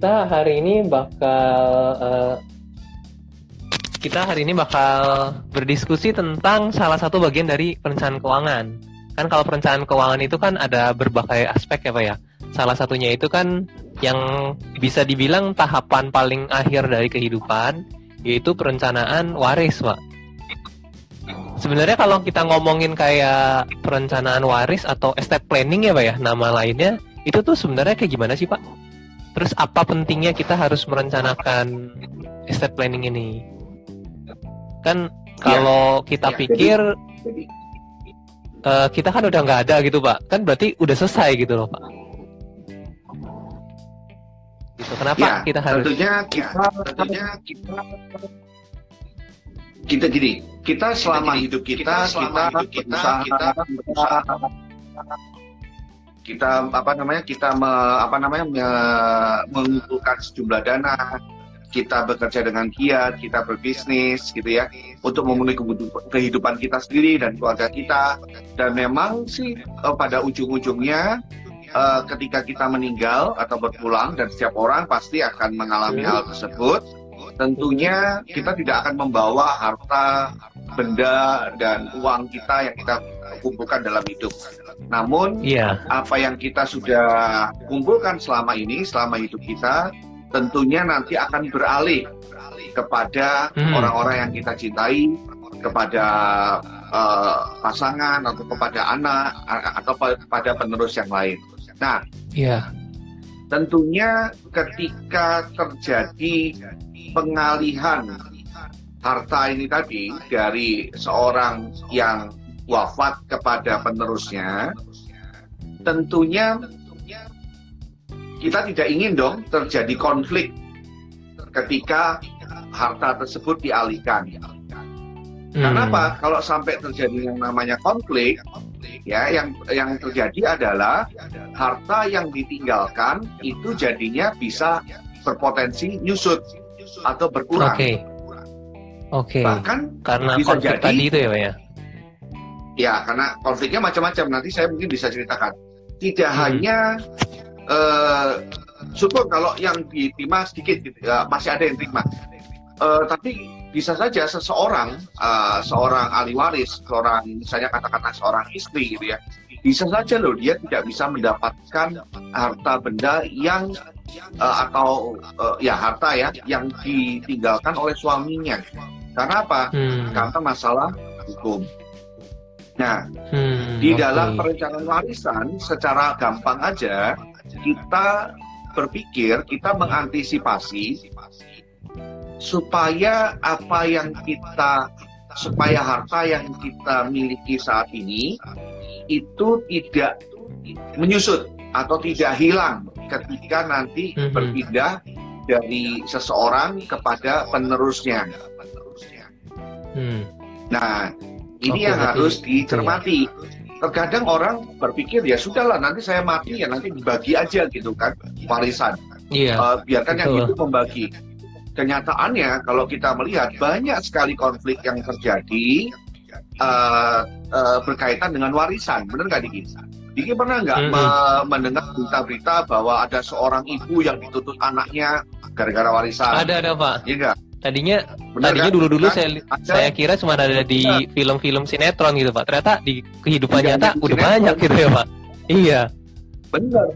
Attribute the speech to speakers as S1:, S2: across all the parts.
S1: Kita hari ini bakal uh, kita hari ini bakal berdiskusi tentang salah satu bagian dari perencanaan keuangan. Kan kalau perencanaan keuangan itu kan ada berbagai aspek ya Pak ya. Salah satunya itu kan yang bisa dibilang tahapan paling akhir dari kehidupan yaitu perencanaan waris Pak. Sebenarnya kalau kita ngomongin kayak perencanaan waris atau estate planning ya Pak ya, nama lainnya, itu tuh sebenarnya kayak gimana sih Pak? Terus apa pentingnya kita harus merencanakan estate planning ini? Kan kalau ya, kita ya, pikir jadi, uh, kita kan udah nggak ada gitu Pak, kan berarti udah selesai gitu loh Pak. Gitu. Kenapa ya, kita harus?
S2: Tentunya kita, tentunya kita kita gini, kita selama hidup kita, kita selama kita, hidup kita, kita, kita, kita apa namanya kita me, apa namanya me, mengumpulkan sejumlah dana, kita bekerja dengan giat, kita berbisnis gitu ya, untuk memenuhi kehidupan kita sendiri dan keluarga kita. Dan memang sih uh, pada ujung-ujungnya uh, ketika kita meninggal atau berpulang dan setiap orang pasti akan mengalami hal tersebut tentunya kita tidak akan membawa harta, benda, dan uang kita yang kita kumpulkan dalam hidup. Namun, yeah. apa yang kita sudah kumpulkan selama ini, selama hidup kita, tentunya nanti akan beralih kepada hmm. orang-orang hmm. yang kita cintai, kepada uh, pasangan atau kepada anak atau kepada penerus yang lain. Nah, yeah. tentunya ketika terjadi pengalihan harta ini tadi dari seorang yang wafat kepada penerusnya, tentunya kita tidak ingin dong terjadi konflik ketika harta tersebut dialihkan. Hmm. Karena apa? Kalau sampai terjadi yang namanya konflik, ya yang yang terjadi adalah harta yang ditinggalkan itu jadinya bisa berpotensi nyusut atau berkurang.
S1: Oke. Okay. Oke. Okay. Bahkan karena bisa konflik jadi, tadi itu ya, Pak ya.
S2: Ya, karena konfliknya macam-macam. Nanti saya mungkin bisa ceritakan. Tidak hmm. hanya uh, syukur kalau yang diterima sedikit gitu, ya, masih ada yang terima. Uh, tapi bisa saja seseorang, uh, seorang ahli waris, seorang misalnya kata-kata seorang istri gitu ya, bisa saja loh dia tidak bisa mendapatkan harta benda yang uh, atau uh, ya harta ya yang ditinggalkan oleh suaminya. Karena apa? Hmm. Karena masalah hukum. Nah, hmm, di okay. dalam perencanaan warisan secara gampang aja kita berpikir, kita mengantisipasi supaya apa yang kita supaya harta yang kita miliki saat ini itu tidak menyusut atau tidak hilang ketika nanti mm-hmm. berpindah dari seseorang kepada penerusnya. Hmm. Nah, ini okay, yang harus dicermati. Terkadang orang berpikir ya sudahlah nanti saya mati ya nanti dibagi aja gitu kan warisan. Iya. Uh, biarkan betul. yang itu membagi. Kenyataannya kalau kita melihat banyak sekali konflik yang terjadi uh, uh, berkaitan dengan warisan, benar nggak Diki? Diki pernah nggak mm -hmm. mendengar berita-berita bahwa ada seorang ibu yang dituntut anaknya gara-gara warisan?
S1: Ada ada pak. Iya nggak? Tadinya Benar, tadinya kan? dulu-dulu kan? saya ada. saya kira cuma ada di film-film sinetron gitu pak. Ternyata di kehidupan iya, nyata udah sinetron. banyak gitu ya pak. Iya.
S2: Benar.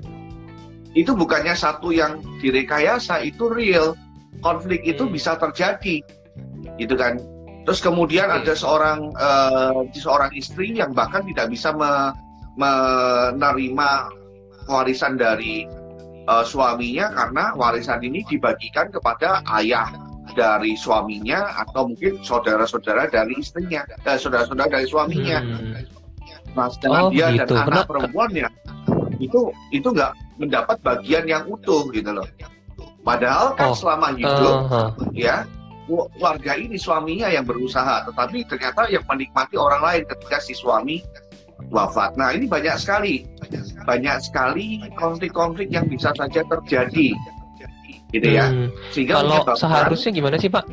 S2: Itu bukannya satu yang direkayasa, itu real. Konflik itu hmm. bisa terjadi, gitu kan? Terus kemudian okay. ada seorang uh, seorang istri yang bahkan tidak bisa me, menerima warisan dari uh, suaminya karena warisan ini dibagikan kepada ayah dari suaminya atau mungkin saudara-saudara dari istrinya, eh, saudara-saudara dari suaminya. Hmm. Nah, sedangkan oh, dia gitu. dan anak perempuannya itu itu nggak mendapat bagian yang utuh gitu loh. Padahal kan oh. selama hidup uh -huh. ya warga ini suaminya yang berusaha, tetapi ternyata yang menikmati orang lain ketika si suami wafat. Nah ini banyak sekali, banyak sekali konflik-konflik yang bisa saja terjadi, gitu ya. Hmm.
S1: Sehingga kalau seharusnya gimana sih Pak?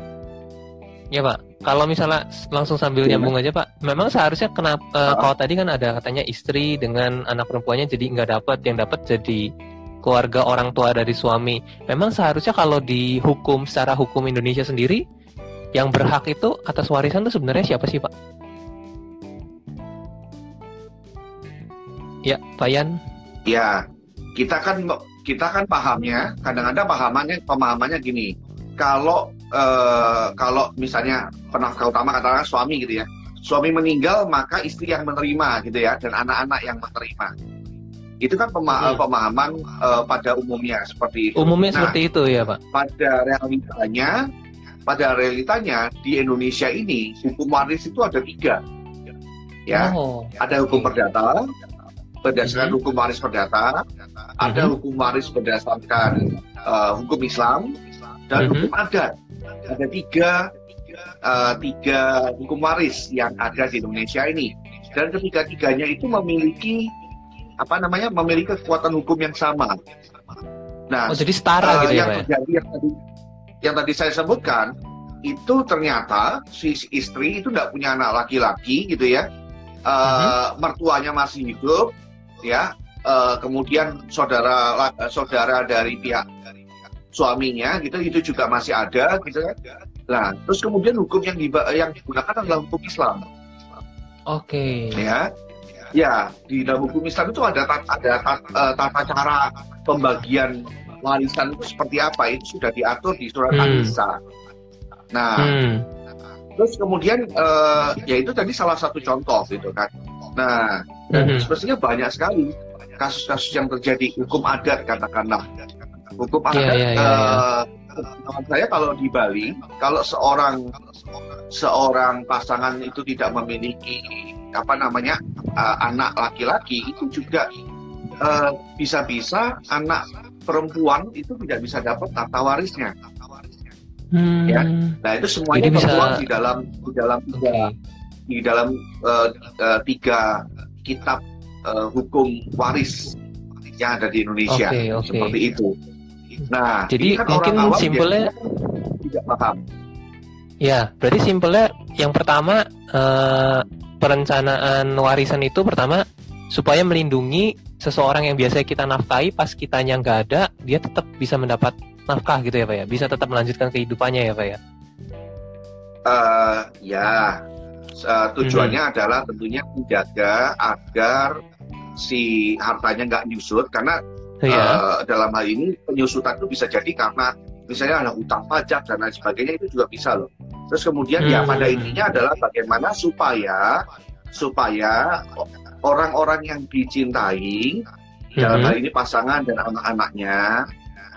S1: Ya Pak, kalau misalnya langsung sambil ya, nyambung aja Pak, memang seharusnya kenapa uh, kalau tadi kan ada katanya istri dengan anak perempuannya jadi nggak dapat, yang dapat jadi keluarga orang tua dari suami. Memang seharusnya kalau di hukum secara hukum Indonesia sendiri yang berhak itu atas warisan itu sebenarnya siapa sih, Pak? Ya, Pak Yan.
S2: Ya, kita kan kita kan pahamnya, kadang-kadang pahamannya pemahamannya gini. Kalau eh, kalau misalnya penafkah utama katakan suami gitu ya, suami meninggal maka istri yang menerima gitu ya, dan anak-anak yang menerima. Itu kan pema-
S1: Hmm.
S2: pemahaman eh, pada umumnya seperti itu.
S1: Umumnya
S2: Nah,
S1: seperti itu ya, Pak.
S2: pada realitanya pada realitanya di Indonesia ini hukum waris itu ada tiga ya
S1: Oh.
S2: ada hukum perdata berdasarkan
S1: Mhm.
S2: hukum waris perdata ada
S1: Mhm.
S2: hukum waris berdasarkan uh, hukum Islam dan
S1: Mhm.
S2: hukum adat ada tiga uh, tiga hukum waris yang ada di Indonesia ini dan ketiga-tiganya itu memiliki apa namanya memiliki kekuatan hukum yang sama nah
S1: Oh, jadi setara
S2: Eh,
S1: gitu ya,
S2: yang
S1: ya?
S2: terjadi yang tadi yang tadi saya sebutkan itu ternyata si istri itu tidak punya anak laki-laki gitu ya Eh,
S1: Mhm.
S2: mertuanya masih hidup ya Eh, kemudian saudara la- saudara dari pihak suaminya gitu itu juga masih ada gitu ya nah terus kemudian hukum yang diba- yang digunakan adalah hukum Islam
S1: Oke.
S2: ya ya di dalam hukum Islam itu ada tat- ada tat- eh, tata cara pembagian warisan itu seperti apa itu sudah diatur di surat
S1: Hmm.
S2: An-Nisa. Nah,
S1: Hmm.
S2: terus kemudian eh, ya itu tadi salah satu contoh gitu kan. Nah, dan
S1: Mhm.
S2: sebenarnya banyak sekali kasus-kasus yang terjadi hukum adat katakanlah. Hukum
S1: Iya,
S2: adat
S1: iya, iya,
S2: eh, pengalaman saya kalau di Bali, kalau seorang seorang pasangan itu tidak memiliki apa namanya eh, anak laki-laki itu juga eh, bisa-bisa anak perempuan itu tidak bisa dapat harta warisnya.
S1: Hmm.
S2: Ya. Nah itu semuanya
S1: Jadi bisa-
S2: tertuang di dalam di dalam tiga di dalam eh, eh, tiga kitab eh, hukum waris yang ada di Indonesia
S1: Oke, oke.
S2: seperti itu. Nah,
S1: Jadi
S2: kan
S1: mungkin simpelnya-
S2: biasanya tidak paham.
S1: Ya, berarti simpelnya yang pertama eh, perencanaan warisan itu pertama supaya melindungi seseorang yang biasa kita nafkahi pas kitanya nggak ada, dia tetap bisa mendapat nafkah gitu ya Pak ya, bisa tetap melanjutkan kehidupannya ya Pak ya.
S2: Eh, ya eh, tujuannya
S1: Mhm.
S2: adalah tentunya menjaga agar si hartanya nggak nyusut karena
S1: Iya.
S2: Eh, dalam hal ini penyusutan itu bisa jadi karena misalnya ada utang pajak dan lain sebagainya itu juga bisa loh. Terus kemudian ya
S1: Hmm.
S2: pada intinya adalah bagaimana supaya supaya orang-orang yang dicintai dalam
S1: Mhm.
S2: hal ini pasangan dan anak-anaknya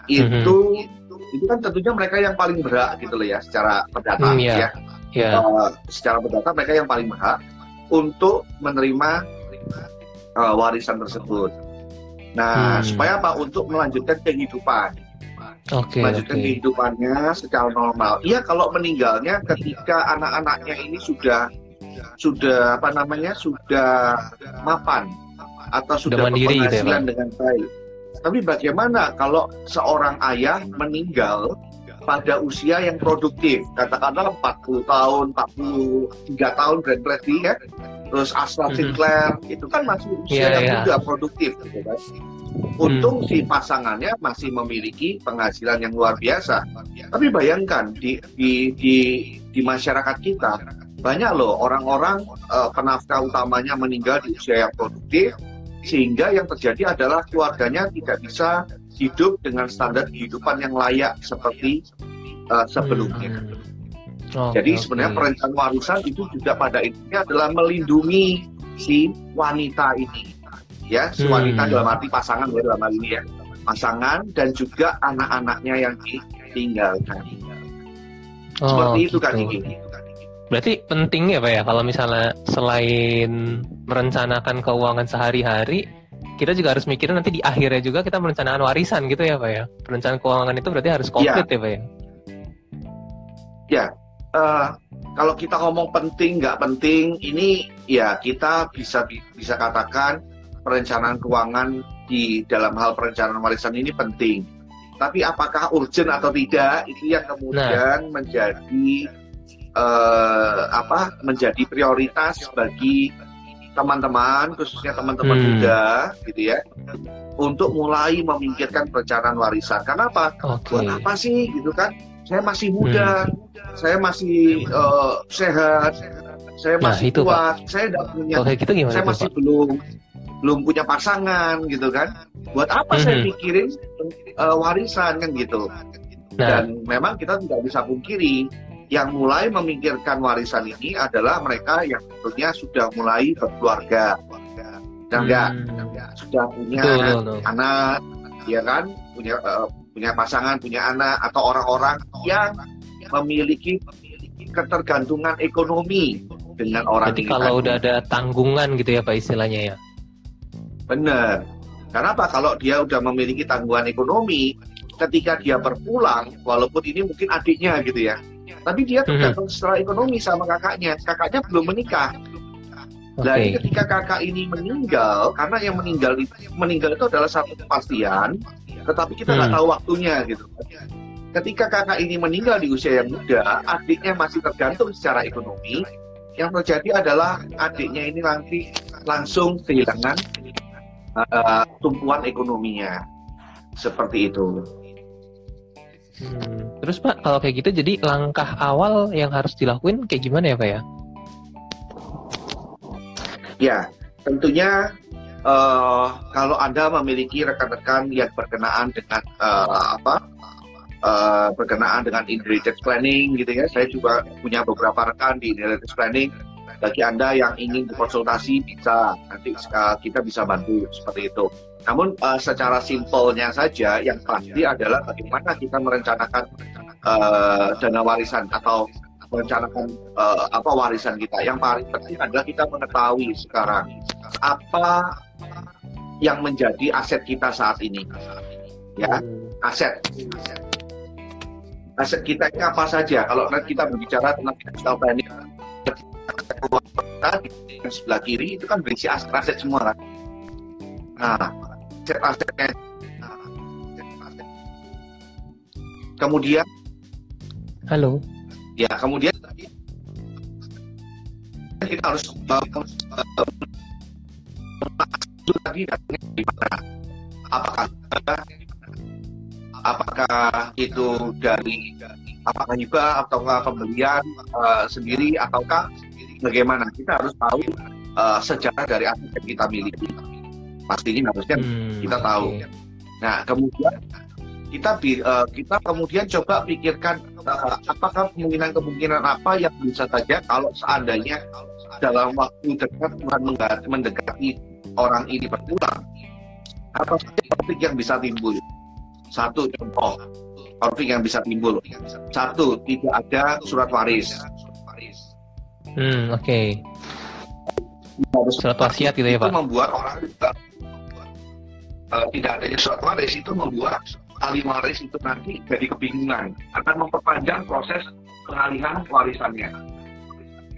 S2: itu itu kan tentunya mereka yang paling berhak gitu loh ya secara perdata
S1: Hmm,
S2: ya.
S1: Ya.
S2: Eh, secara perdata mereka yang paling berhak untuk menerima eh, warisan tersebut. Nah,
S1: Hmm.
S2: supaya apa? Untuk melanjutkan kehidupan,
S1: Oke,
S2: melanjutkan
S1: oke.
S2: kehidupannya secara normal. Iya, kalau meninggalnya ketika anak-anaknya ini sudah sudah apa namanya sudah mapan atau sudah,
S1: mandiri gitu ya,
S2: berpenghasilan dengan baik. Tapi bagaimana kalau seorang ayah meninggal pada usia yang produktif, katakanlah 40 tahun, 43 tahun Brand Bradley ya, terus Astra
S1: Mhm.
S2: Sinclair, itu kan masih usia
S1: Iya,
S2: yang
S1: iya.
S2: muda, produktif gitu kan. Untung si pasangannya masih memiliki penghasilan yang luar biasa. Tapi bayangkan di di di, di masyarakat kita banyak loh orang-orang eh, penafkah utamanya meninggal di usia yang produktif sehingga yang terjadi adalah keluarganya tidak bisa hidup dengan standar kehidupan yang layak seperti eh, sebelumnya.
S1: Oke,
S2: Jadi
S1: oke.
S2: sebenarnya perencanaan warisan itu juga pada intinya adalah melindungi si wanita ini, ya, si
S1: Hmm.
S2: wanita dalam arti pasangan ya dalam hal ini ya, pasangan dan juga anak-anaknya yang ditinggalkan.
S1: Oh,
S2: Seperti itu kan
S1: gitu.
S2: ini.
S1: Berarti penting ya Pak ya kalau misalnya selain merencanakan keuangan sehari-hari, kita juga harus mikirin nanti di akhirnya juga kita merencanakan warisan gitu ya Pak ya. Perencanaan keuangan itu berarti harus komplit ya Pak ya.
S2: Eh, kalau kita ngomong penting nggak penting, ini ya kita bisa bisa katakan perencanaan keuangan di dalam hal perencanaan warisan ini penting. Tapi apakah urgent atau tidak itu yang kemudian menjadi eh, apa menjadi prioritas bagi teman-teman khususnya teman-teman
S1: Hmm.
S2: muda gitu ya untuk mulai memikirkan perencanaan warisan. Karena apa?
S1: Oke.
S2: Buat apa sih gitu kan? Saya masih muda, saya masih eh, sehat, saya
S1: Nah,
S2: masih
S1: itu, Pak.
S2: kuat, saya tidak punya
S1: gitu gimana
S2: saya
S1: tuh,
S2: masih
S1: Pak?
S2: belum belum punya pasangan gitu kan buat apa saya
S1: Mhm.
S2: pikirin eh, warisan kan gitu
S1: Nah,
S2: dan memang kita tidak bisa pungkiri yang mulai memikirkan warisan ini adalah mereka yang tentunya sudah mulai berkeluarga dan enggak
S1: hmm,
S2: sudah punya
S1: betul, betul, betul.
S2: anak ya kan punya eh, punya pasangan punya anak atau orang-orang yang memiliki ketergantungan ekonomi dengan orang ini
S1: kalau udah ada tanggungan gitu ya Pak istilahnya ya.
S2: Benar. Karena apa? Kalau dia udah memiliki tanggungan ekonomi, ketika dia berpulang, walaupun ini mungkin adiknya gitu ya, tapi dia
S1: Mhm.
S2: tergantung secara ekonomi sama kakaknya. Kakaknya belum menikah.
S1: Oke.
S2: Nah, ini ketika kakak ini meninggal, karena yang meninggal itu, meninggal itu adalah satu kepastian, tetapi kita nggak
S1: Hmm.
S2: tahu waktunya gitu. Ketika kakak ini meninggal di usia yang muda, adiknya masih tergantung secara ekonomi. Yang terjadi adalah adiknya ini nanti langsung kehilangan uh, tumpuan ekonominya, seperti itu.
S1: Hmm. Terus Pak, kalau kayak gitu jadi langkah awal yang harus dilakuin kayak gimana ya Pak ya?
S2: Ya, tentunya eh, kalau anda memiliki rekan-rekan yang berkenaan dengan eh, apa eh, berkenaan dengan inheritance planning gitu ya, saya juga punya beberapa rekan di inheritance planning. Bagi anda yang ingin berkonsultasi bisa nanti eh, kita bisa bantu seperti itu. Namun eh, secara simpelnya saja, yang pasti adalah bagaimana kita merencanakan eh, dana warisan atau merencanakan eh, apa warisan kita. Yang paling penting adalah kita mengetahui sekarang apa yang menjadi aset kita saat ini. Ya, aset. Aset kita ini apa saja? Kalau kita berbicara tentang financial planning, di sebelah kiri itu kan berisi aset-aset semua kan. Nah, aset-asetnya kemudian
S1: Halo.
S2: ya kemudian kita harus bangun lagi datangnya di mana apakah apakah itu dari apakah hibah ataukah pembelian eh, sendiri ataukah bagaimana kita harus tahu eh, sejarah dari aset yang kita miliki pastinya harusnya
S1: Hmm,
S2: kita tahu.
S1: oke.
S2: Nah, kemudian kita eh, kita kemudian coba pikirkan eh, apakah kemungkinan-kemungkinan apa yang bisa saja kalau seandainya dalam waktu dekat Tuhan mendekati orang ini berpulang, apa saja konflik yang bisa timbul? Satu contoh konflik yang bisa timbul. Satu, tidak ada surat waris.
S1: Hmm, oke.
S2: Ada
S1: Surat wasiat gitu ya
S2: itu
S1: Pak.
S2: membuat orang eh, tidak adanya surat waris itu membuat ahli waris itu nanti jadi kebingungan akan memperpanjang proses pengalihan warisannya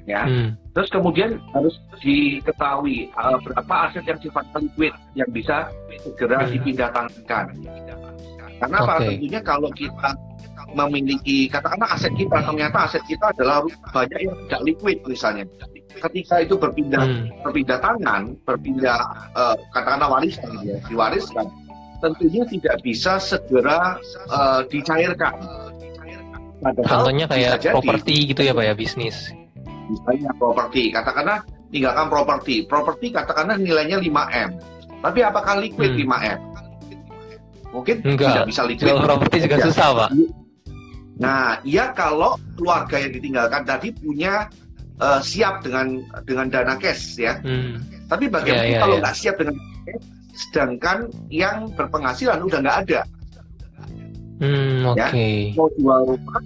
S2: ya
S1: Hmm,
S2: terus kemudian harus diketahui eh, berapa aset yang sifatnya liquid yang bisa segera
S1: Hmm.
S2: dipindah tangankan karena
S1: Oke.
S2: tentunya kalau kita memiliki katakanlah aset kita ternyata aset kita adalah banyak yang tidak liquid misalnya ketika itu berpindah
S1: hmm,
S2: berpindah tangan, berpindah eh, katakanlah warisan ya, diwariskan, tentunya tidak bisa segera eh, dicairkan. Padahal
S1: Contohnya kayak properti gitu ya Pak ya bisnis.
S2: misalnya properti, katakanlah tinggalkan properti, properti katakanlah nilainya 5 m, tapi apakah liquid
S1: Hmm.
S2: 5 m? Mungkin
S1: Enggak.
S2: tidak bisa liquid.
S1: Jual properti juga
S2: Ya.
S1: susah Pak.
S2: Nah, iya kalau keluarga yang ditinggalkan tadi punya eh, siap dengan dengan dana cash ya.
S1: Hmm,
S2: Tapi bagaimana
S1: Iya, iya,
S2: kalau
S1: iya.
S2: nggak siap dengan sedangkan yang berpenghasilan udah nggak ada
S1: hmm,
S2: Ya.
S1: oke.
S2: mau jual rumah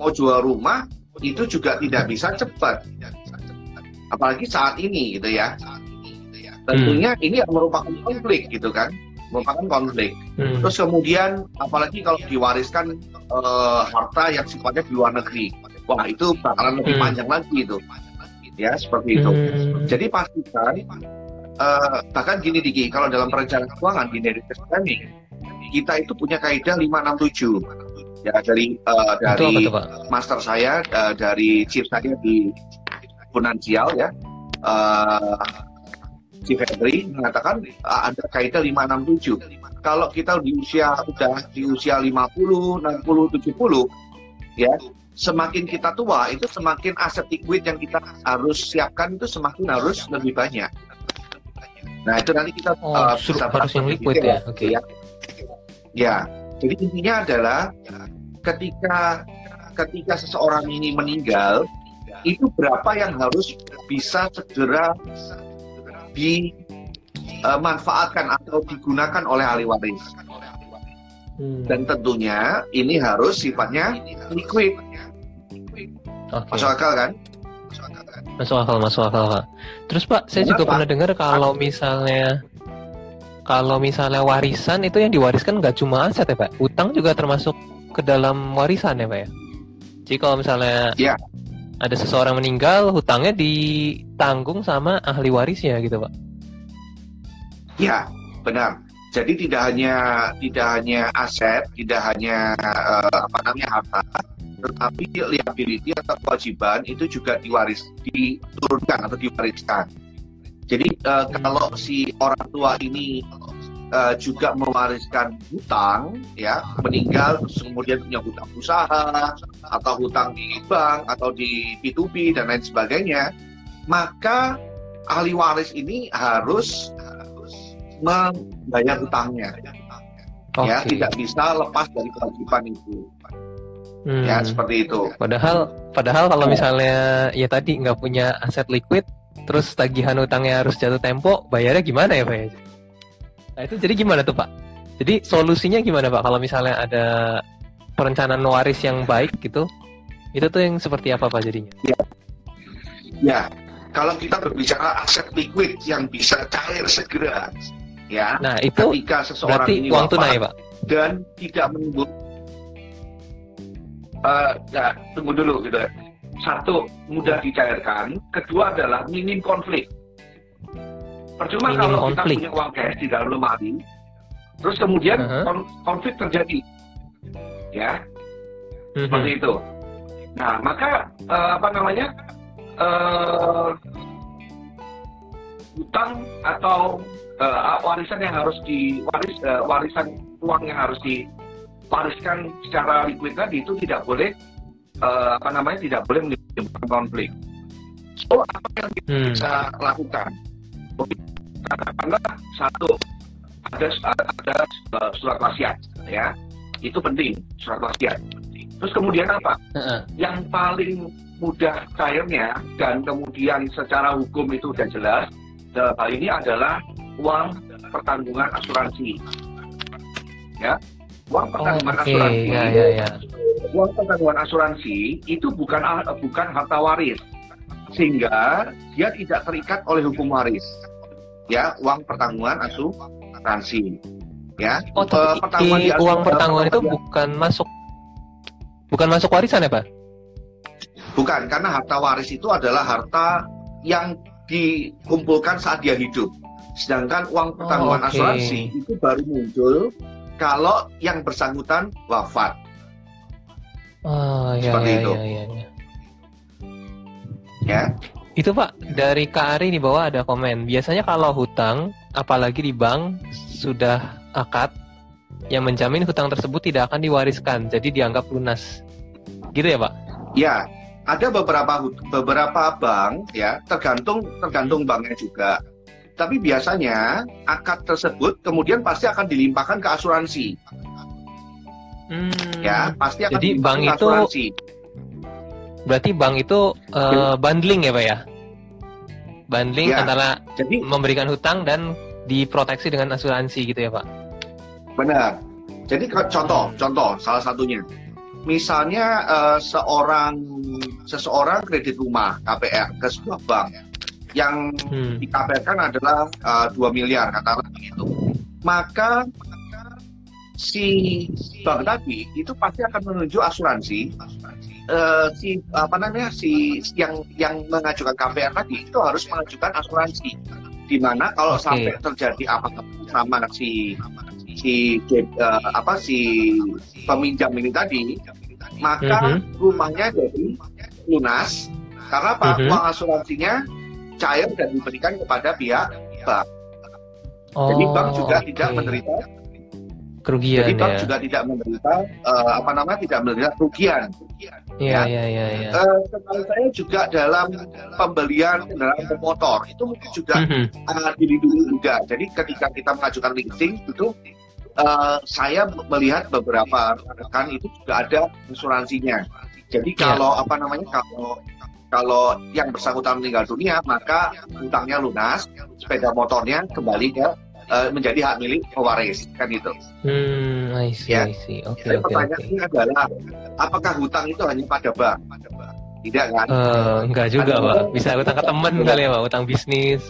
S2: mau jual rumah itu juga tidak bisa cepat apalagi saat ini gitu ya tentunya ini merupakan konflik gitu kan merupakan konflik.
S1: Hmm,
S2: terus kemudian apalagi kalau diwariskan eh, harta yang sifatnya di luar negeri. Wah itu bakalan lebih
S1: Hmm.
S2: panjang lagi itu. Ya seperti itu.
S1: Hmm,
S2: Jadi pastikan eh, bahkan gini Diki, kalau dalam perencanaan keuangan di planning kita itu punya kaidah 567 ya dari
S1: itu apa
S2: dari
S1: Pak?
S2: master saya eh, dari chief saya di finansial ya. Eh, si Febri mengatakan uh, ada kaitan 567. Kalau kita di usia udah di usia 50, 60, 70 ya, semakin kita tua itu semakin aset liquid yang kita harus siapkan itu semakin harus lebih banyak. Nah, itu nanti kita
S1: Oh,
S2: uh,
S1: justru
S2: bisa
S1: harus yang liquid
S2: lebih
S1: ya.
S2: detail,
S1: Oke.
S2: ya. Ya. Jadi intinya adalah ketika ketika seseorang ini meninggal itu berapa yang harus bisa segera dimanfaatkan atau digunakan oleh ahli waris
S1: Hmm.
S2: dan tentunya ini harus sifatnya liquid
S1: Oke.
S2: masuk akal kan
S1: Masuk akal, masuk akal, Pak. Terus Pak, saya juga
S2: Kenapa?
S1: pernah dengar kalau misalnya kalau misalnya warisan itu yang diwariskan nggak cuma aset ya Pak, utang juga termasuk ke dalam warisan ya Pak ya. Jadi kalau misalnya
S2: Iya.
S1: Ada seseorang meninggal, hutangnya ditanggung sama ahli warisnya gitu Pak.
S2: ya benar. Jadi tidak hanya tidak hanya aset tidak hanya eh, apa namanya harta tetapi liability atau kewajiban itu juga diwaris diturunkan atau diwariskan. Jadi eh, kalau si orang tua ini eh, juga mewariskan hutang ya meninggal terus kemudian punya hutang usaha atau hutang di bank atau di P2P dan lain sebagainya maka ahli waris ini harus membayar hutangnya
S1: Oke.
S2: ya tidak bisa lepas dari kewajiban itu
S1: Hmm.
S2: ya seperti itu
S1: Padahal padahal kalau misalnya ya tadi nggak punya aset liquid, terus tagihan utangnya harus jatuh tempo, bayarnya gimana ya Pak ya? Nah itu jadi gimana tuh Pak? Jadi solusinya gimana Pak kalau misalnya ada perencanaan waris yang baik gitu? Itu tuh yang seperti apa Pak jadinya?
S2: ya kalau kita berbicara aset liquid yang bisa cair segera ya
S1: Nah itu
S2: ketika seseorang
S1: berarti
S2: ini
S1: uang tunai Pak?
S2: dan tidak menimbul Eh, ya, tunggu dulu gitu satu mudah dicairkan kedua adalah minim konflik percuma
S1: Minim
S2: kalau
S1: konflik.
S2: kita punya uang cash di dalam lemari terus kemudian
S1: Uh-huh.
S2: kon- konflik terjadi ya
S1: Mhm.
S2: seperti itu. Nah, maka eh, apa namanya eh, hutang atau eh, warisan yang harus diwaris eh, warisan uang yang harus diwariskan secara liquid tadi itu tidak boleh eh, apa namanya tidak boleh menimbulkan konflik. So apa yang kita
S1: Hmm.
S2: bisa lakukan? Katakanlah satu ada ada surat wasiat ya itu penting surat wasiat. Terus kemudian apa?
S1: Heeh.
S2: yang paling mudah cairnya dan kemudian secara hukum itu sudah jelas dalam hal ini adalah uang pertanggungan asuransi ya uang
S1: Oh,
S2: pertanggungan
S1: Oke,
S2: asuransi
S1: ya ya ya.
S2: uang pertanggungan asuransi itu bukan bukan harta waris sehingga dia tidak terikat oleh hukum waris ya uang pertanggungan asuransi ya
S1: Oh,
S2: Eh,
S1: tapi
S2: pertanggungan di
S1: uang pertanggungan itu bukan masuk bukan masuk warisan ya Pak?
S2: Bukan, karena harta waris itu adalah harta yang dikumpulkan saat dia hidup. Sedangkan uang pertanggungan
S1: Oh, oke.
S2: asuransi itu baru muncul kalau yang bersangkutan wafat.
S1: Oh ya
S2: Seperti
S1: ya,
S2: itu.
S1: ya ya ya.
S2: Ya,
S1: Itu Pak, dari Kak Ari di bawah ada komen. Biasanya kalau hutang, apalagi di bank, sudah akad, yang menjamin hutang tersebut tidak akan diwariskan, jadi dianggap lunas. Gitu ya Pak?
S2: ya. Ada beberapa beberapa bank ya, tergantung tergantung banknya juga. Tapi biasanya akad tersebut kemudian pasti akan dilimpahkan ke asuransi,
S1: Hmm,
S2: ya, pasti akan
S1: Jadi bank
S2: ke
S1: itu
S2: asuransi.
S1: Berarti bank itu eh, bundling ya Pak ya? Bundling
S2: Ya.
S1: antara
S2: Jadi
S1: memberikan hutang dan diproteksi dengan asuransi gitu ya Pak?
S2: Benar. Jadi contoh, contoh salah satunya. Misalnya eh, seorang seseorang kredit rumah KPR ke sebuah bank yang
S1: Hmm.
S2: di KPR kan adalah eh, 2 miliar katakanlah begitu. Maka si bank tadi itu pasti akan menunjuk asuransi eh, si apa namanya si yang yang mengajukan KPR tadi itu harus mengajukan asuransi di mana kalau
S1: Oke.
S2: sampai terjadi apa sama si si eh, apa si peminjam ini tadi maka
S1: Mhm.
S2: rumahnya jadi lunas karena apa
S1: Mhm.
S2: uang asuransinya cair dan diberikan kepada pihak bank.
S1: Oh,
S2: Jadi bank juga
S1: oke.
S2: tidak menderita
S1: kerugian
S2: Jadi bank
S1: ya.
S2: juga tidak menderita eh, apa namanya tidak menderita kerugian.
S1: Iya, iya, iya, iya.
S2: Eh, setahu saya juga dalam pembelian kendaraan bermotor itu mungkin juga
S1: Mhm.
S2: uh, dilindungi juga. Jadi ketika kita mengajukan leasing itu eh, saya melihat beberapa rekan itu juga ada asuransinya. Jadi
S1: Iya.
S2: kalau apa namanya kalau kalau yang bersangkutan meninggal dunia maka hutangnya lunas, sepeda motornya kembali ke eh, menjadi hak milik pewaris kan itu.
S1: Hmm, I see,
S2: Ya.
S1: I see. Oke,
S2: Jadi
S1: oke.
S2: pertanyaannya adalah apakah hutang itu hanya pada bank? Tidak kan?
S1: Eh, enggak juga, Pak. Bisa utang ke temen kali ya, Pak, utang bisnis.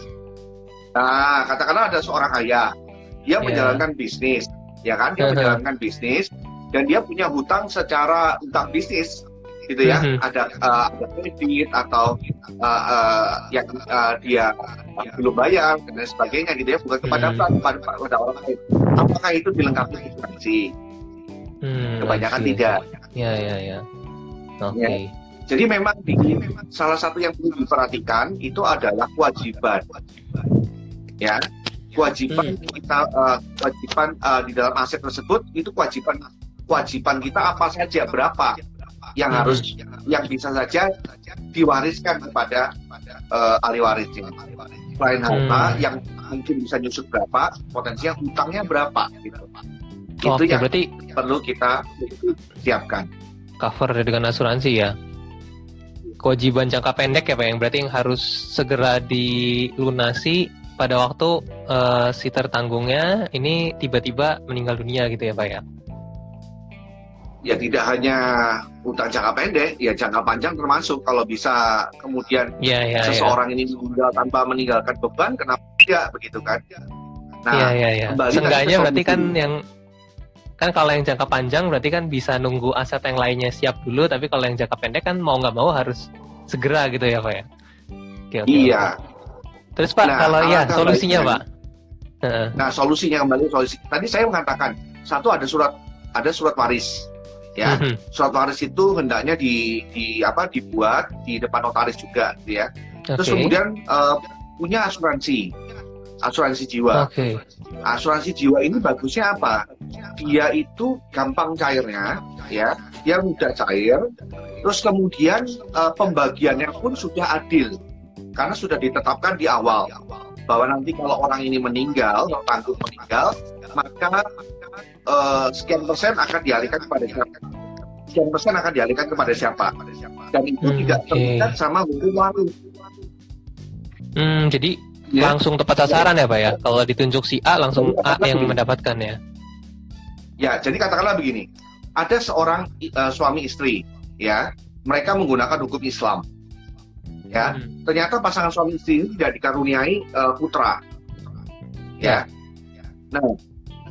S2: Nah, katakanlah ada seorang kaya, dia
S1: Ya.
S2: menjalankan bisnis, ya kan? Dia
S1: Mhm.
S2: menjalankan bisnis dan dia punya hutang secara hutang bisnis, gitu ya.
S1: Mhm.
S2: Ada eh, ada kredit atau eh, eh, yang eh, dia belum bayar dan sebagainya, gitu ya. Bukan kepada
S1: Mhm.
S2: bank, kepada, kepada orang lain. Apakah itu dilengkapi asuransi?
S1: Hmm,
S2: Kebanyakan tidak.
S1: Ya, ya, ya. Oke.
S2: Jadi memang di salah satu yang perlu diperhatikan itu adalah kewajiban. Ya, kewajiban
S1: Hmm.
S2: kita eh, kewajiban eh, di dalam aset tersebut itu kewajiban kewajiban kita apa saja berapa yang
S1: Hmm.
S2: harus yang bisa saja diwariskan kepada eh, ahli warisnya. Selain harta
S1: Hmm.
S2: yang mungkin bisa nyusut berapa, potensinya hutangnya berapa gitu. Itu
S1: Oke,
S2: yang
S1: berarti
S2: perlu kita siapkan.
S1: cover dengan asuransi ya. Kewajiban jangka pendek ya, Pak, yang berarti yang harus segera dilunasi pada waktu eh, si tertanggungnya ini tiba-tiba meninggal dunia gitu ya, Pak ya.
S2: Ya tidak hanya utang jangka pendek, ya jangka panjang termasuk. Kalau bisa kemudian
S1: Iya, iya, iya.
S2: seseorang ini meninggal tanpa meninggalkan beban, kenapa tidak begitu kan? Nah,
S1: iya, iya.
S2: kembali
S1: Seenggaknya berarti kan yang kan kalau yang jangka panjang berarti kan bisa nunggu aset yang lainnya siap dulu, tapi kalau yang jangka pendek kan mau nggak mau harus segera gitu ya, Pak ya. Oke, oke,
S2: iya.
S1: oke. Terus Pak,
S2: Nah,
S1: kalau ya solusinya,
S2: baiknya-
S1: Pak.
S2: Nah, solusinya kembali solusi. Tadi saya mengatakan satu ada surat ada surat waris, ya.
S1: Mhm.
S2: Surat waris itu hendaknya di, di apa dibuat di depan notaris juga, gitu ya. Terus
S1: Oke.
S2: kemudian eh, punya asuransi, asuransi jiwa.
S1: Oke.
S2: asuransi jiwa ini bagusnya apa? Dia itu gampang cairnya, ya, dia mudah cair. Terus kemudian eh, pembagiannya pun sudah adil, karena sudah ditetapkan di awal bahwa nanti kalau orang ini meninggal, tanggung meninggal, maka eh, sekian persen akan dialihkan kepada siapa? Sekian persen akan dialihkan kepada siapa? Dan itu
S1: Hmm,
S2: tidak
S1: oke.
S2: terikat sama hukum waris.
S1: Hmm, jadi
S2: Ya.
S1: langsung tepat sasaran ya, Pak ya. Kalau ditunjuk si A langsung A yang mendapatkan ya.
S2: Ya, jadi katakanlah begini, ada seorang eh, suami istri, ya, mereka menggunakan hukum Islam, ya.
S1: Hmm.
S2: Ternyata pasangan suami istri ini tidak dikaruniai eh, putra, ya. Nah,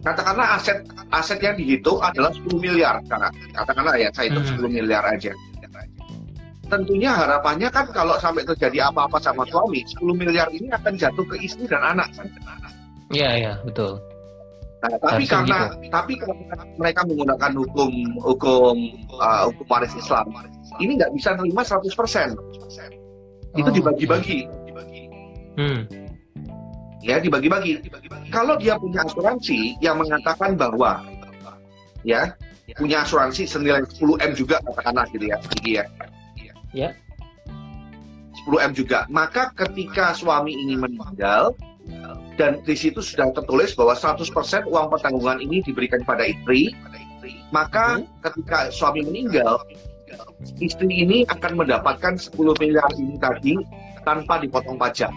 S2: katakanlah aset aset yang dihitung adalah 10 miliar, karena katakanlah ya, saya hitung
S1: Hmm.
S2: 10 miliar aja. Tentunya harapannya kan kalau sampai terjadi apa-apa sama suami, 10 miliar ini akan jatuh ke istri dan anak. kan?
S1: Iya, iya, betul.
S2: Nah, tapi
S1: Harusnya
S2: karena tapi karena mereka menggunakan hukum hukum uh, hukum waris Islam, ini nggak bisa terima 100%. Itu
S1: Oh,
S2: dibagi-bagi,
S1: Hmm.
S2: Ya dibagi-bagi. Kalau dia punya asuransi yang mengatakan bahwa ya punya asuransi senilai 10 m juga katakanlah gitu ya, tinggi ya.
S1: Ya.
S2: 10 m juga. Maka ketika suami ini meninggal dan di situ sudah tertulis bahwa 100% uang pertanggungan ini diberikan pada istri, maka ketika suami meninggal, istri ini akan mendapatkan 10 miliar ini tadi tanpa dipotong pajak.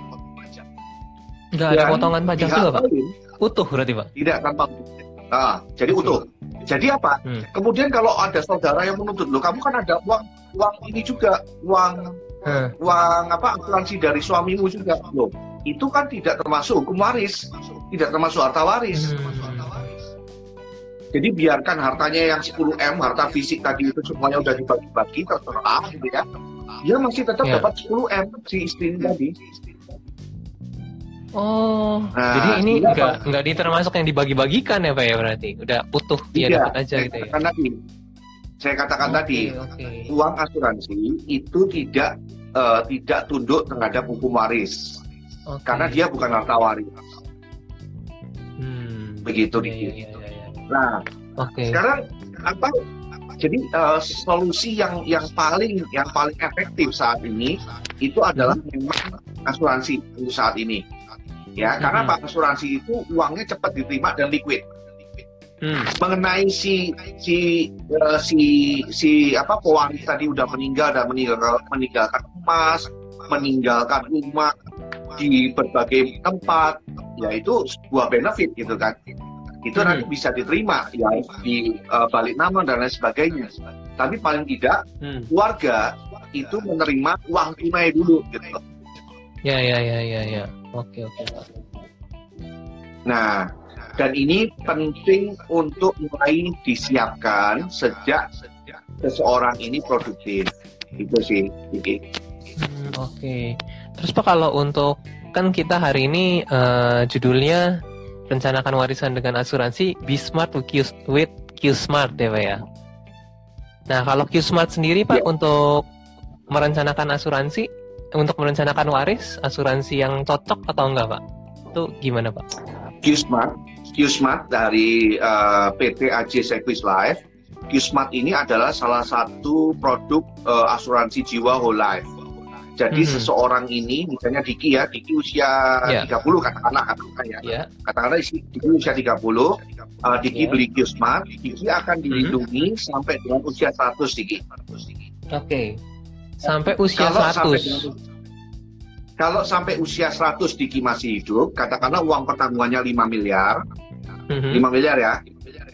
S1: Nggak ada
S2: Dan
S1: potongan pajak juga, Pak. Utuh berarti, Pak.
S2: Tidak tanpa Nah, jadi utuh. Jadi apa?
S1: Hmm.
S2: Kemudian kalau ada saudara yang menuntut, loh kamu kan ada uang uang ini juga, uang
S1: Hmm.
S2: uang apa asuransi dari suamimu juga loh itu kan tidak termasuk hukum waris tidak termasuk harta waris
S1: Hmm.
S2: jadi biarkan hartanya yang 10 m harta fisik tadi itu semuanya udah dibagi-bagi terserah gitu ya dia masih tetap
S1: Ya.
S2: dapat 10 m si istri tadi
S1: Oh,
S2: Nah,
S1: jadi ini
S2: iya,
S1: nggak nggak ditermasuk yang dibagi-bagikan ya, Pak ya berarti. Udah utuh dia
S2: Tidak,
S1: dapat aja
S2: saya
S1: gitu ya.
S2: katakan tadi saya katakan
S1: Oke,
S2: tadi
S1: Oke.
S2: uang asuransi itu tidak eh, tidak tunduk terhadap hukum waris
S1: Oke.
S2: karena dia bukan harta waris.
S1: Hmm.
S2: Begitu,
S1: Iya,
S2: Diki.
S1: iya, iya, iya, iya.
S2: Nah,
S1: Oke.
S2: sekarang apa? Jadi eh, solusi yang yang paling yang paling efektif saat ini itu adalah memang asuransi untuk saat ini. Ya, karena
S1: Mhm.
S2: Pak asuransi itu uangnya cepat diterima dan liquid.
S1: Hmm.
S2: mengenai si si eh, si si apa pewaris tadi udah meninggal dan meninggalkan meninggalkan emas, meninggalkan rumah di berbagai tempat, ya itu sebuah benefit gitu kan. Itu
S1: Hmm.
S2: nanti bisa diterima ya di eh, balik nama dan lain sebagainya. Tapi paling tidak
S1: Hmm.
S2: keluarga itu menerima uang tunai dulu gitu.
S1: Ya, ya, ya, ya, ya. Oke, oke. Pak.
S2: Nah, dan ini penting untuk mulai disiapkan sejak seseorang ini produktif. Itu sih,
S1: Oke. Terus Pak kalau untuk kan kita hari ini eh, judulnya rencanakan warisan dengan asuransi Be Smart with Q, with Q Smart ya Pak ya. Nah kalau Q Smart sendiri Pak
S2: Ya.
S1: untuk merencanakan asuransi untuk merencanakan waris asuransi yang cocok atau enggak Pak? Itu gimana Pak?
S2: Qsmart, Qsmart dari eh, PT AJ Sequis Life. Qsmart ini adalah salah satu produk eh, asuransi jiwa whole life. Jadi
S1: Mhm.
S2: seseorang ini, misalnya Diki ya, Diki usia
S1: Ya.
S2: 30 katakanlah, katakanlah ya,
S1: Ya.
S2: katakanlah isi- Diki usia 30, eh, Diki
S1: Ya.
S2: beli Qsmart, Diki akan dilindungi sampai dengan usia 100 Diki.
S1: Oke. Sampai usia
S2: Kalau sampai
S1: 100.
S2: dengan- kalau sampai usia 100 Diki masih hidup, katakanlah uang pertanggungannya 5 miliar,
S1: Mhm.
S2: 5 miliar ya.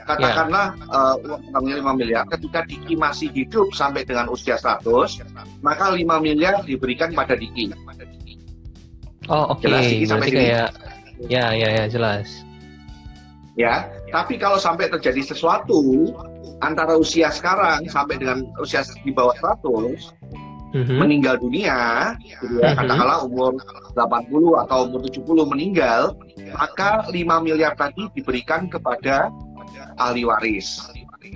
S2: Katakanlah eh, uang pertanggungannya 5 miliar, ketika Diki masih hidup sampai dengan usia 100, maka 5 miliar diberikan pada Diki.
S1: Oh oke.
S2: Jelas, Diki, sampai sini?
S1: kayak ya ya ya jelas.
S2: Ya, tapi kalau sampai terjadi sesuatu antara usia sekarang sampai dengan usia di bawah 100,
S1: Mhm.
S2: meninggal dunia, gitu ya,
S1: Mhm.
S2: katakanlah umur 80 atau umur 70 meninggal, maka 5 miliar tadi diberikan kepada ahli waris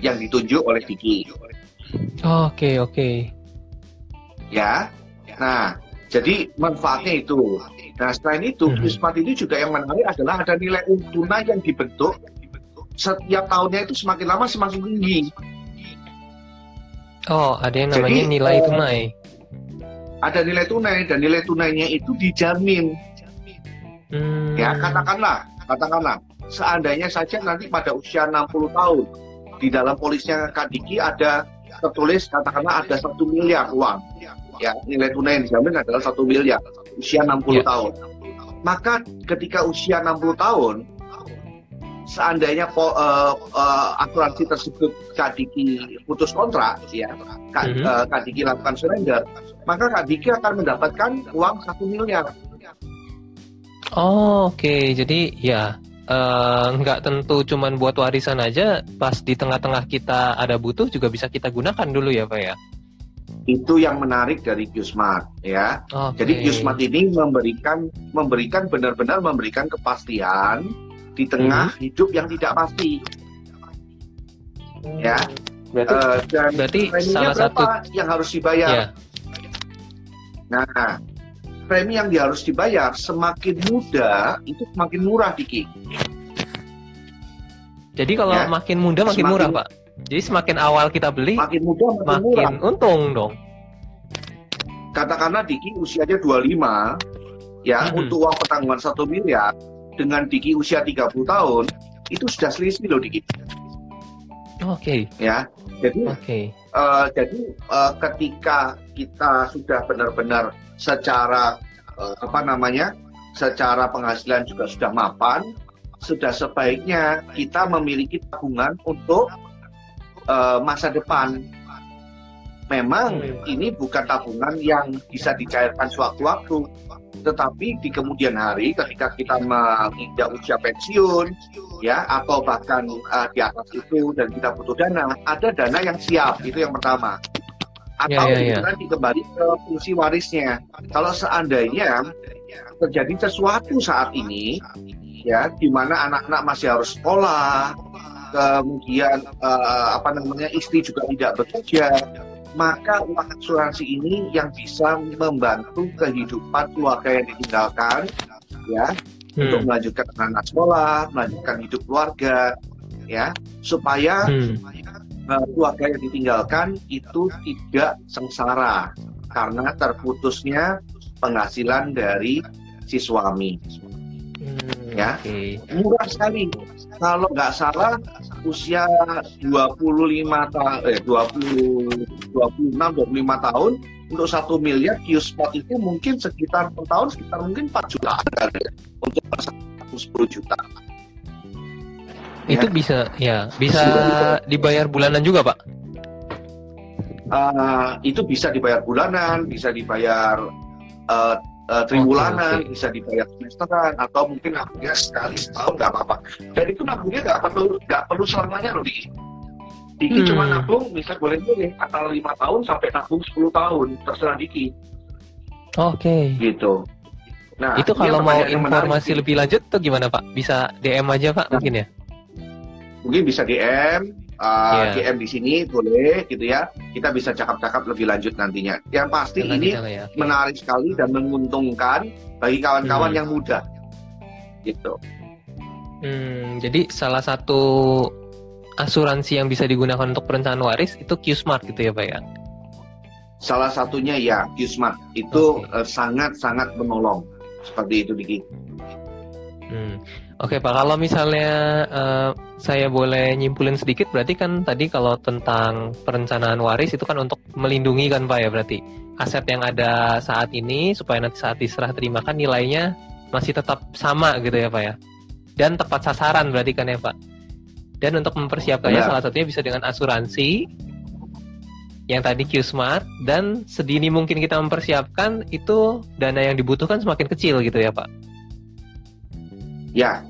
S2: yang ditunjuk oleh Diki.
S1: Oke oke.
S2: Ya, nah jadi manfaatnya itu. Nah selain itu,
S1: Mhm.
S2: Kismat ini juga yang menarik adalah ada nilai tunai yang dibentuk setiap tahunnya itu semakin lama semakin tinggi.
S1: Oh ada yang namanya
S2: Jadi,
S1: nilai
S2: eh,
S1: tunai.
S2: Ada nilai tunai dan nilai tunainya itu dijamin.
S1: Hmm.
S2: Ya katakanlah, katakanlah seandainya saja nanti pada usia 60 tahun di dalam polisnya Kak Diki ada tertulis katakanlah ada satu miliar uang ya nilai tunai yang dijamin adalah satu miliar usia 60
S1: Ya.
S2: tahun maka ketika usia 60 tahun seandainya po, eh, eh, asuransi tersebut Kak Diki putus kontrak ya Kak,
S1: Mhm.
S2: eh, Kak Diki lakukan surrender maka Kak Diki akan mendapatkan uang satu miliar
S1: Oh, Oke, jadi ya eh, nggak tentu cuman buat warisan aja. Pas di tengah-tengah kita ada butuh juga bisa kita gunakan dulu ya Pak ya.
S2: itu yang menarik dari Qsmart ya
S1: Oke.
S2: Jadi Qsmart ini memberikan memberikan benar-benar memberikan kepastian di tengah hidup yang tidak pasti. Ya.
S1: Berarti,
S2: Eh, dan
S1: berarti salah
S2: berapa
S1: satu
S2: yang harus dibayar?
S1: ya.
S2: Nah, premi yang dia harus dibayar semakin muda itu semakin murah Diki.
S1: Jadi kalau
S2: Ya.
S1: makin muda makin
S2: Semakin-
S1: murah Pak. Jadi semakin awal kita beli
S2: Makin muda makin, murah.
S1: makin untung dong.
S2: Katakanlah Diki usianya 25 ya
S1: Mhm.
S2: untuk uang pertanggungan satu miliar dengan Diki usia 30 tahun itu sudah selisih loh Diki
S1: Oke,
S2: ya. Jadi
S1: oke.
S2: Eh, jadi eh, ketika kita sudah benar-benar secara eh, apa namanya, secara penghasilan juga sudah mapan, sudah sebaiknya kita memiliki tabungan untuk eh, masa depan. Memang
S1: Hmm.
S2: ini bukan tabungan yang bisa dicairkan sewaktu-waktu, tetapi di kemudian hari ketika kita menginjak usia pensiun, ya atau bahkan uh, di atas itu dan kita butuh dana, ada dana yang siap itu yang pertama. Atau
S1: Ya, ya, ya.
S2: nanti kembali ke fungsi warisnya. Kalau seandainya terjadi sesuatu saat ini, ya di mana anak-anak masih harus sekolah, kemudian uh, apa namanya istri juga tidak bekerja, maka uang asuransi ini yang bisa membantu kehidupan keluarga yang ditinggalkan, ya, untuk
S1: Hmm.
S2: melanjutkan anak sekolah, melanjutkan hidup keluarga, ya, supaya
S1: Hmm.
S2: eh, keluarga yang ditinggalkan itu tidak sengsara karena terputusnya penghasilan dari si suami.
S1: Hmm,
S2: Ya.
S1: Oke.
S2: Murah sekali. Kalau nggak salah usia 25 tahun eh 20 26 25 tahun untuk satu miliar Qspot itu mungkin sekitar per tahun sekitar mungkin 4 juta kali ya, untuk 10 juta.
S1: Itu bisa ya, bisa dibayar bulanan juga, Pak.
S2: Eh, itu bisa dibayar bulanan, bisa dibayar eh, eh, triwulanan,
S1: Oke, oke.
S2: bisa dibayar semesteran, atau mungkin nabungnya sekali setahun nggak apa-apa. Dan itu nabungnya nggak perlu nggak perlu selamanya loh Diki. Diki
S1: Hmm.
S2: cuma nabung, bisa boleh boleh antara lima tahun sampai nabung 10 tahun, terserah Diki
S1: Oke.
S2: gitu. Nah,
S1: itu kalau mau
S2: menarik,
S1: informasi
S2: Diki.
S1: lebih lanjut tuh gimana, Pak? Bisa DM aja, Pak, mungkin ya?
S2: mungkin bisa DM, uh,
S1: Iya.
S2: DM di sini boleh gitu ya. Kita bisa cakap-cakap lebih lanjut nantinya. Yang pasti
S1: Dengan
S2: ini
S1: detail ya. Oke.
S2: menarik sekali dan menguntungkan bagi kawan-kawan
S1: Hmm.
S2: yang muda. Gitu.
S1: Hmm, jadi salah satu asuransi yang bisa digunakan untuk perencanaan waris itu Q-Smart gitu ya, Pak ya?
S2: Salah satunya ya Qsmart itu eh, sangat-sangat menolong. Seperti itu Diki.
S1: Hmm. Oke Pak, kalau misalnya eh, saya boleh nyimpulin sedikit, berarti kan tadi kalau tentang perencanaan waris itu kan untuk melindungi kan Pak ya berarti aset yang ada saat ini supaya nanti saat diserah terimakan nilainya masih tetap sama gitu ya Pak ya, dan tepat sasaran berarti kan ya Pak. Dan untuk mempersiapkannya
S2: Benar.
S1: salah satunya bisa dengan asuransi yang tadi Q-Smart dan sedini mungkin kita mempersiapkan itu dana yang dibutuhkan semakin kecil gitu ya Pak.
S2: Ya,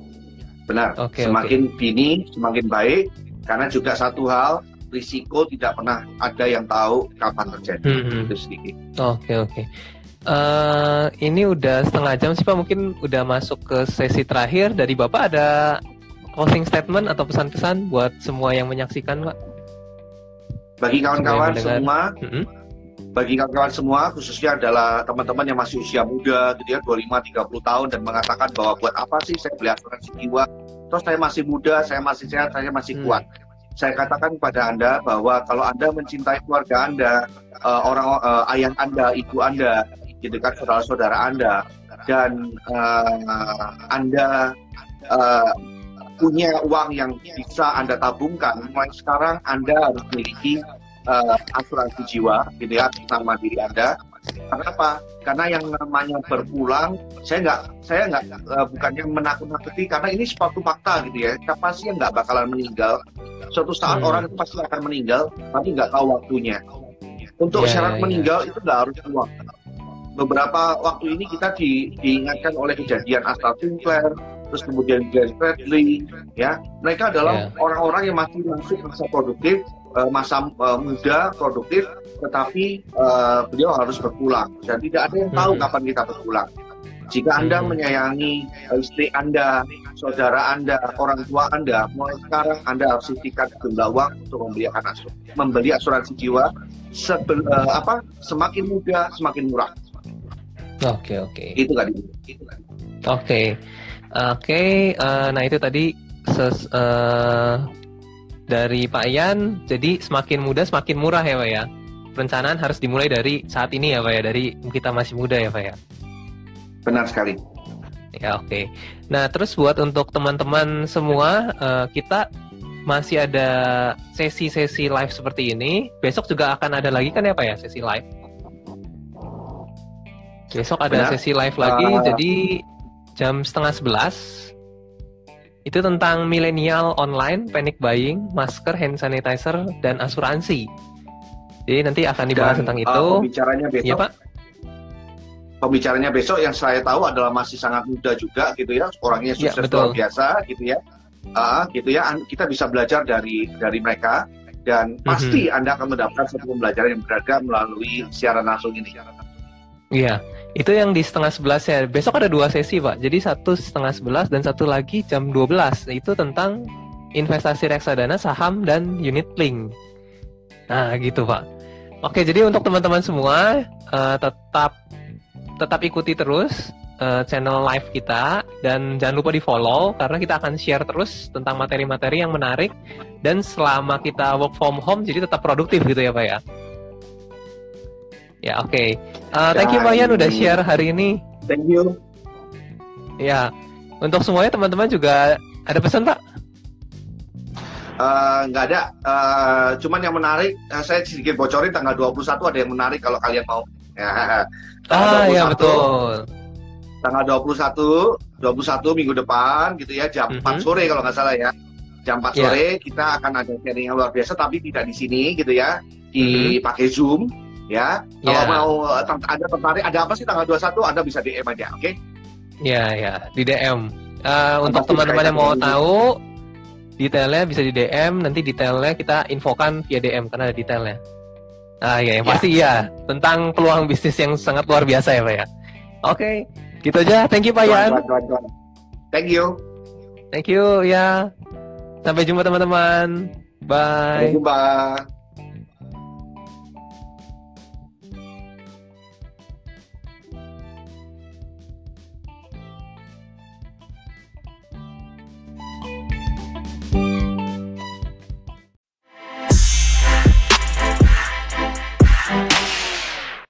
S2: benar.
S1: Oke,
S2: semakin dini, semakin baik. Karena juga satu hal, risiko tidak pernah ada yang tahu kapan terjadi.
S1: Hmm, hmm.
S2: Itu sedikit.
S1: Oke oke. Eh, ini udah setengah jam sih Pak, mungkin udah masuk ke sesi terakhir dari Bapak ada closing statement atau pesan-pesan buat semua yang menyaksikan Pak?
S2: Bagi kawan-kawan semua,
S1: Mm-mm.
S2: Bagi kawan-kawan semua khususnya adalah teman-teman yang masih usia muda gitu ya 25 30 tahun dan mengatakan bahwa buat apa sih saya beli asuransi jiwa terus saya masih muda saya masih sehat saya masih
S1: Hmm.
S2: kuat saya katakan kepada Anda bahwa kalau Anda mencintai keluarga Anda eh, orang eh, ayah Anda ibu Anda gitu kan saudara-saudara Anda dan eh, Anda eh, punya uang yang bisa Anda tabungkan mulai sekarang Anda harus memiliki eh, asuransi jiwa gitu ya nama diri Anda. Kenapa? Karena yang namanya berpulang, saya nggak saya nggak eh, bukannya menakut-nakuti karena ini suatu fakta gitu ya. Siapa sih yang nggak bakalan meninggal? Suatu saat
S1: Hmm.
S2: orang itu pasti akan meninggal, tapi nggak tahu waktunya. Untuk
S1: Ya,
S2: syarat
S1: ya, ya.
S2: meninggal itu nggak harus uang. Beberapa waktu ini kita di- diingatkan oleh kejadian Asta Sinclair, terus kemudian Glenn Fredly, ya mereka adalah
S1: Ya.
S2: orang-orang yang masih masuk masa produktif eh, masa eh, muda produktif tetapi eh, beliau harus berpulang dan tidak ada yang tahu
S1: Hmm.
S2: kapan kita berpulang jika anda
S1: Hmm.
S2: menyayangi istri anda saudara anda orang tua anda mulai sekarang anda harus sisihkan jumlah uang untuk membeli asu membeli asuransi jiwa Sebel- apa semakin muda semakin murah
S1: Oke oke.
S2: itu tadi itu tadi
S1: Oke, oke. nah itu tadi ses- eh, dari Pak Yan. Jadi semakin muda semakin murah ya Pak ya. Perencanaan harus dimulai dari saat ini ya Pak ya. Dari kita masih muda ya Pak ya.
S2: benar sekali
S1: Ya oke. Nah terus buat untuk teman-teman semua eh, kita masih ada sesi-sesi live seperti ini. Besok juga akan ada lagi kan ya Pak ya sesi live. Besok ada
S2: Benar.
S1: sesi live lagi.
S2: Uh,
S1: jadi jam setengah sebelas itu tentang milenial online, panic buying, masker, hand sanitizer, dan asuransi. Jadi nanti akan dibahas
S2: Dan,
S1: tentang
S2: eh,
S1: itu.
S2: pembicaranya besok
S1: Iya Pak.
S2: pembicaranya besok yang saya tahu adalah masih sangat muda juga gitu ya orangnya
S1: Ya,
S2: sukses
S1: betul.
S2: luar biasa gitu ya Ah, gitu ya kita bisa belajar dari dari mereka dan
S1: Mhm.
S2: pasti anda akan mendapatkan satu pembelajaran yang berharga melalui siaran langsung ini
S1: Iya, itu yang di setengah sebelas ya. Besok ada dua sesi pak. Jadi satu setengah sebelas dan satu lagi jam 12 Itu tentang investasi reksadana, saham dan unit link. Nah gitu pak. Oke, jadi untuk teman-teman semua uh, tetap tetap ikuti terus uh, channel live kita dan jangan lupa di follow karena kita akan share terus tentang materi-materi yang menarik dan selama kita work from home jadi tetap produktif gitu ya Pak ya. Ya oke, okay. uh, thank you Pak Yan udah share hari ini.
S2: Thank you.
S1: Ya, untuk semuanya teman-teman juga ada pesan Pak?
S2: Eh, nggak uh, ada. Uh, cuman yang menarik, uh, saya sedikit bocorin tanggal 21 ada yang menarik kalau kalian mau.
S1: Ya. ah, 21, ya betul.
S2: Tanggal 21, 21 minggu depan gitu ya, jam mm -hmm. 4 sore kalau nggak salah ya. Jam 4 yeah. sore kita akan ada sharing yang luar biasa tapi tidak di sini gitu ya. Dipakai mm -hmm. Zoom ya. Kalau yeah. mau ada tertarik, ada apa sih tanggal 21 Anda bisa DM aja, oke? Okay?
S1: Ya, ya, di DM. Uh, untuk teman-teman yang mau tahu, detailnya bisa di DM nanti detailnya kita infokan via DM karena ada detailnya ah ya yang ya. pasti ya tentang peluang bisnis yang sangat luar biasa ya pak ya oke okay, gitu aja thank you pak Yan
S2: thank you
S1: thank you ya sampai jumpa teman-teman bye
S2: sampai jumpa